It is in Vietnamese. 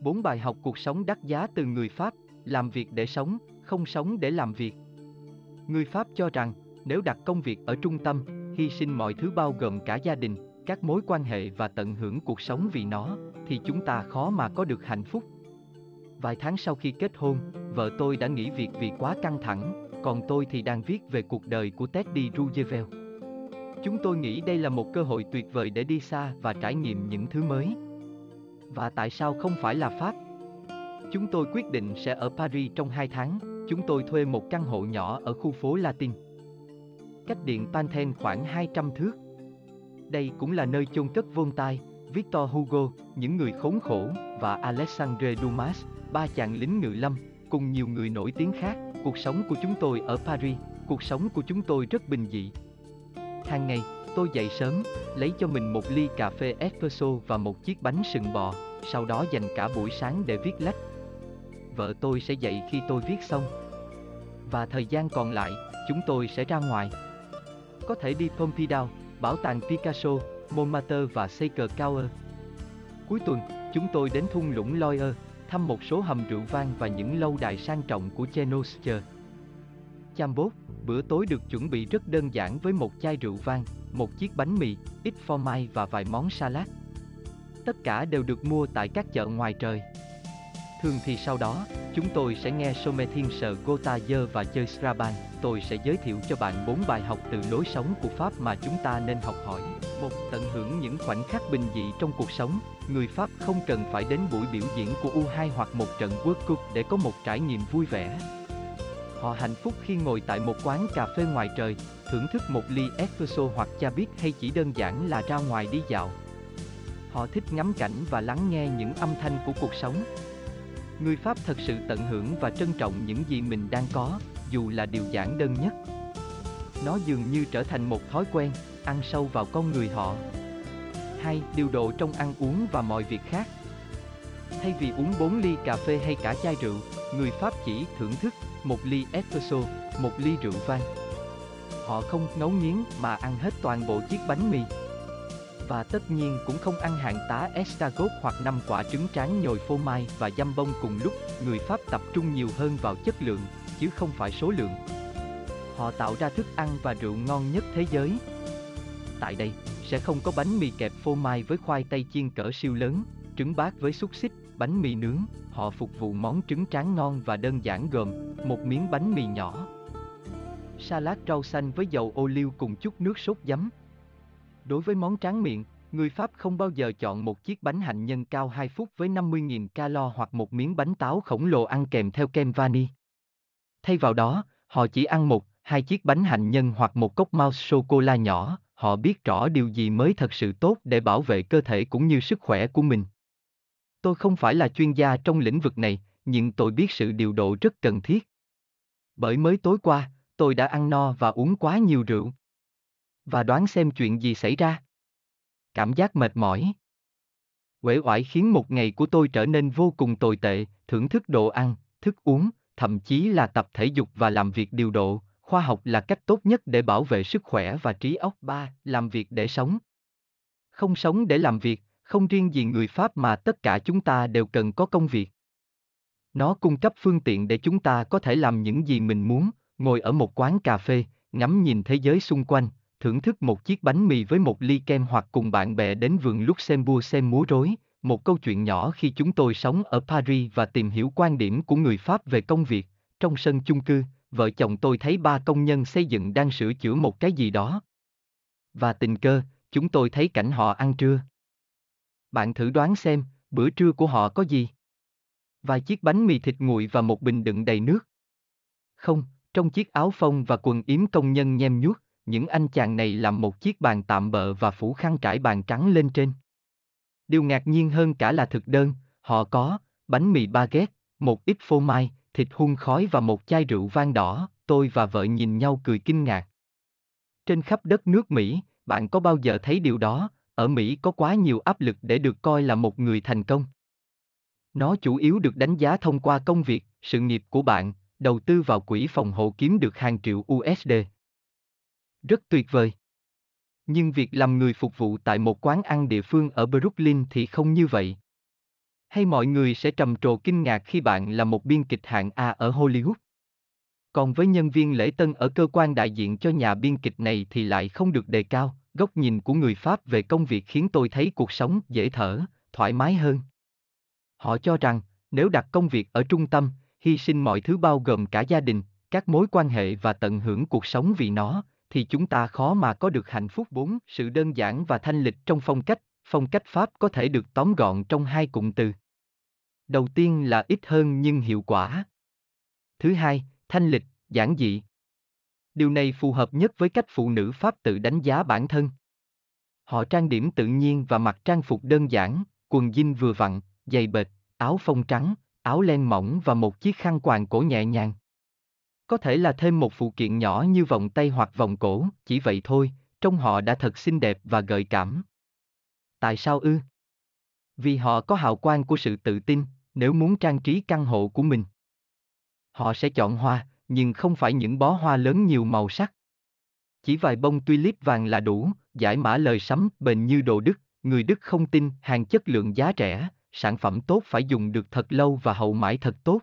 Bốn bài học cuộc sống đắt giá từ người Pháp, làm việc để sống, không sống để làm việc. Người Pháp cho rằng, nếu đặt công việc ở trung tâm, hy sinh mọi thứ bao gồm cả gia đình, các mối quan hệ và tận hưởng cuộc sống vì nó, thì chúng ta khó mà có được hạnh phúc. Vài tháng sau khi kết hôn, vợ tôi đã nghỉ việc vì quá căng thẳng, còn tôi thì đang viết về cuộc đời của Teddy Roosevelt. Chúng tôi nghĩ đây là một cơ hội tuyệt vời để đi xa và trải nghiệm những thứ mới. Và tại sao không phải là Pháp? Chúng tôi quyết định sẽ ở Paris trong 2 tháng, chúng tôi thuê một căn hộ nhỏ ở khu phố Latin. Cách điện Panthen khoảng 200 thước. Đây cũng là nơi chôn cất Voltaire, Victor Hugo, những người khốn khổ, và Alexandre Dumas, ba chàng lính ngự lâm, cùng nhiều người nổi tiếng khác. Cuộc sống của chúng tôi ở Paris, cuộc sống của chúng tôi rất bình dị. Hàng ngày, tôi dậy sớm, lấy cho mình một ly cà phê espresso và một chiếc bánh sừng bò, sau đó dành cả buổi sáng để viết lách. Vợ tôi sẽ dậy khi tôi viết xong. Và thời gian còn lại, chúng tôi sẽ ra ngoài. Có thể đi Pompidou, bảo tàng Picasso, Montmartre và Sacre Coeur. Cuối tuần, chúng tôi đến thung lũng Loire, thăm một số hầm rượu vang và những lâu đài sang trọng của Chenoscher. Chambot, bữa tối được chuẩn bị rất đơn giản với một chai rượu vang, một chiếc bánh mì, ít phô mai và vài món salad. Tất cả đều được mua tại các chợ ngoài trời. Thường thì sau đó, chúng tôi sẽ nghe Somethin Sờ Gotayer và chơi Straban. Tôi sẽ giới thiệu cho bạn bốn bài học từ lối sống của Pháp mà chúng ta nên học hỏi. Một, tận hưởng những khoảnh khắc bình dị trong cuộc sống. Người Pháp không cần phải đến buổi biểu diễn của U2 hoặc một trận World Cup để có một trải nghiệm vui vẻ. Họ hạnh phúc khi ngồi tại một quán cà phê ngoài trời, thưởng thức một ly espresso hoặc cha biết hay chỉ đơn giản là ra ngoài đi dạo. Họ thích ngắm cảnh và lắng nghe những âm thanh của cuộc sống. Người Pháp thật sự tận hưởng và trân trọng những gì mình đang có, dù là điều giản đơn nhất. Nó dường như trở thành một thói quen, ăn sâu vào con người họ. Hai, điều độ trong ăn uống và mọi việc khác. Thay vì uống 4 ly cà phê hay cả chai rượu, người Pháp chỉ thưởng thức một ly espresso, một ly rượu vang. Họ không ngấu nghiến mà ăn hết toàn bộ chiếc bánh mì. Và tất nhiên cũng không ăn hạng tá escargot hoặc năm quả trứng tráng nhồi phô mai và dăm bông cùng lúc, người Pháp tập trung nhiều hơn vào chất lượng, chứ không phải số lượng. Họ tạo ra thức ăn và rượu ngon nhất thế giới. Tại đây, sẽ không có bánh mì kẹp phô mai với khoai tây chiên cỡ siêu lớn, trứng bát với xúc xích, bánh mì nướng, họ phục vụ món trứng tráng ngon và đơn giản gồm một miếng bánh mì nhỏ, salad rau xanh với dầu ô liu cùng chút nước sốt giấm. Đối với món tráng miệng, người Pháp không bao giờ chọn một chiếc bánh hạnh nhân cao 2 phút với 50.000 calo hoặc một miếng bánh táo khổng lồ ăn kèm theo kem vani. Thay vào đó, họ chỉ ăn một, hai chiếc bánh hạnh nhân hoặc một cốc mouse sô-cô-la nhỏ, họ biết rõ điều gì mới thật sự tốt để bảo vệ cơ thể cũng như sức khỏe của mình. Tôi không phải là chuyên gia trong lĩnh vực này, nhưng tôi biết sự điều độ rất cần thiết. Bởi mới tối qua, tôi đã ăn no và uống quá nhiều rượu. Và đoán xem chuyện gì xảy ra. Cảm giác mệt mỏi. Uể oải khiến một ngày của tôi trở nên vô cùng tồi tệ, thưởng thức đồ ăn, thức uống, thậm chí là tập thể dục và làm việc điều độ, khoa học là cách tốt nhất để bảo vệ sức khỏe và trí óc. 3. Làm việc để sống. Không sống để làm việc, không riêng gì người Pháp mà tất cả chúng ta đều cần có công việc. Nó cung cấp phương tiện để chúng ta có thể làm những gì mình muốn, ngồi ở một quán cà phê, ngắm nhìn thế giới xung quanh, thưởng thức một chiếc bánh mì với một ly kem hoặc cùng bạn bè đến vườn Luxembourg xem múa rối, một câu chuyện nhỏ khi chúng tôi sống ở Paris và tìm hiểu quan điểm của người Pháp về công việc, trong sân chung cư, vợ chồng tôi thấy ba công nhân xây dựng đang sửa chữa một cái gì đó. Và tình cờ, chúng tôi thấy cảnh họ ăn trưa. Bạn thử đoán xem, bữa trưa của họ có gì? Vài chiếc bánh mì thịt nguội và một bình đựng đầy nước. Không, trong chiếc áo phông và quần yếm công nhân nhem nhuốc, những anh chàng này làm một chiếc bàn tạm bợ và phủ khăn trải bàn trắng lên trên. Điều ngạc nhiên hơn cả là thực đơn, họ có bánh mì baguette, một ít phô mai, thịt hun khói và một chai rượu vang đỏ, tôi và vợ nhìn nhau cười kinh ngạc. Trên khắp đất nước Mỹ, bạn có bao giờ thấy điều đó, ở Mỹ có quá nhiều áp lực để được coi là một người thành công. Nó chủ yếu được đánh giá thông qua công việc, sự nghiệp của bạn, đầu tư vào quỹ phòng hộ kiếm được hàng triệu USD. Rất tuyệt vời. Nhưng việc làm người phục vụ tại một quán ăn địa phương ở Brooklyn thì không như vậy. Hay mọi người sẽ trầm trồ kinh ngạc khi bạn là một biên kịch hạng A ở Hollywood? Còn với nhân viên lễ tân ở cơ quan đại diện cho nhà biên kịch này thì lại không được đề cao, góc nhìn của người Pháp về công việc khiến tôi thấy cuộc sống dễ thở, thoải mái hơn. Họ cho rằng, nếu đặt công việc ở trung tâm, hy sinh mọi thứ bao gồm cả gia đình, các mối quan hệ và tận hưởng cuộc sống vì nó, thì chúng ta khó mà có được hạnh phúc bốn. Sự đơn giản và thanh lịch trong phong cách, phong cách Pháp có thể được tóm gọn trong hai cụm từ. Đầu tiên là ít hơn nhưng hiệu quả. Thứ hai, thanh lịch, giản dị. Điều này phù hợp nhất với cách phụ nữ Pháp tự đánh giá bản thân. Họ trang điểm tự nhiên và mặc trang phục đơn giản, quần jean vừa vặn, giày bệt, áo phông trắng, áo len mỏng và một chiếc khăn quàng cổ nhẹ nhàng. Có thể là thêm một phụ kiện nhỏ như vòng tay hoặc vòng cổ, chỉ vậy thôi, trông họ đã thật xinh đẹp và gợi cảm. Tại sao ư? Vì họ có hào quang của sự tự tin, nếu muốn trang trí căn hộ của mình. Họ sẽ chọn hoa, nhưng không phải những bó hoa lớn nhiều màu sắc. Chỉ vài bông tulip vàng là đủ, giải mã lời sắm bền như đồ Đức, người Đức không tin hàng chất lượng giá rẻ, sản phẩm tốt phải dùng được thật lâu và hậu mãi thật tốt.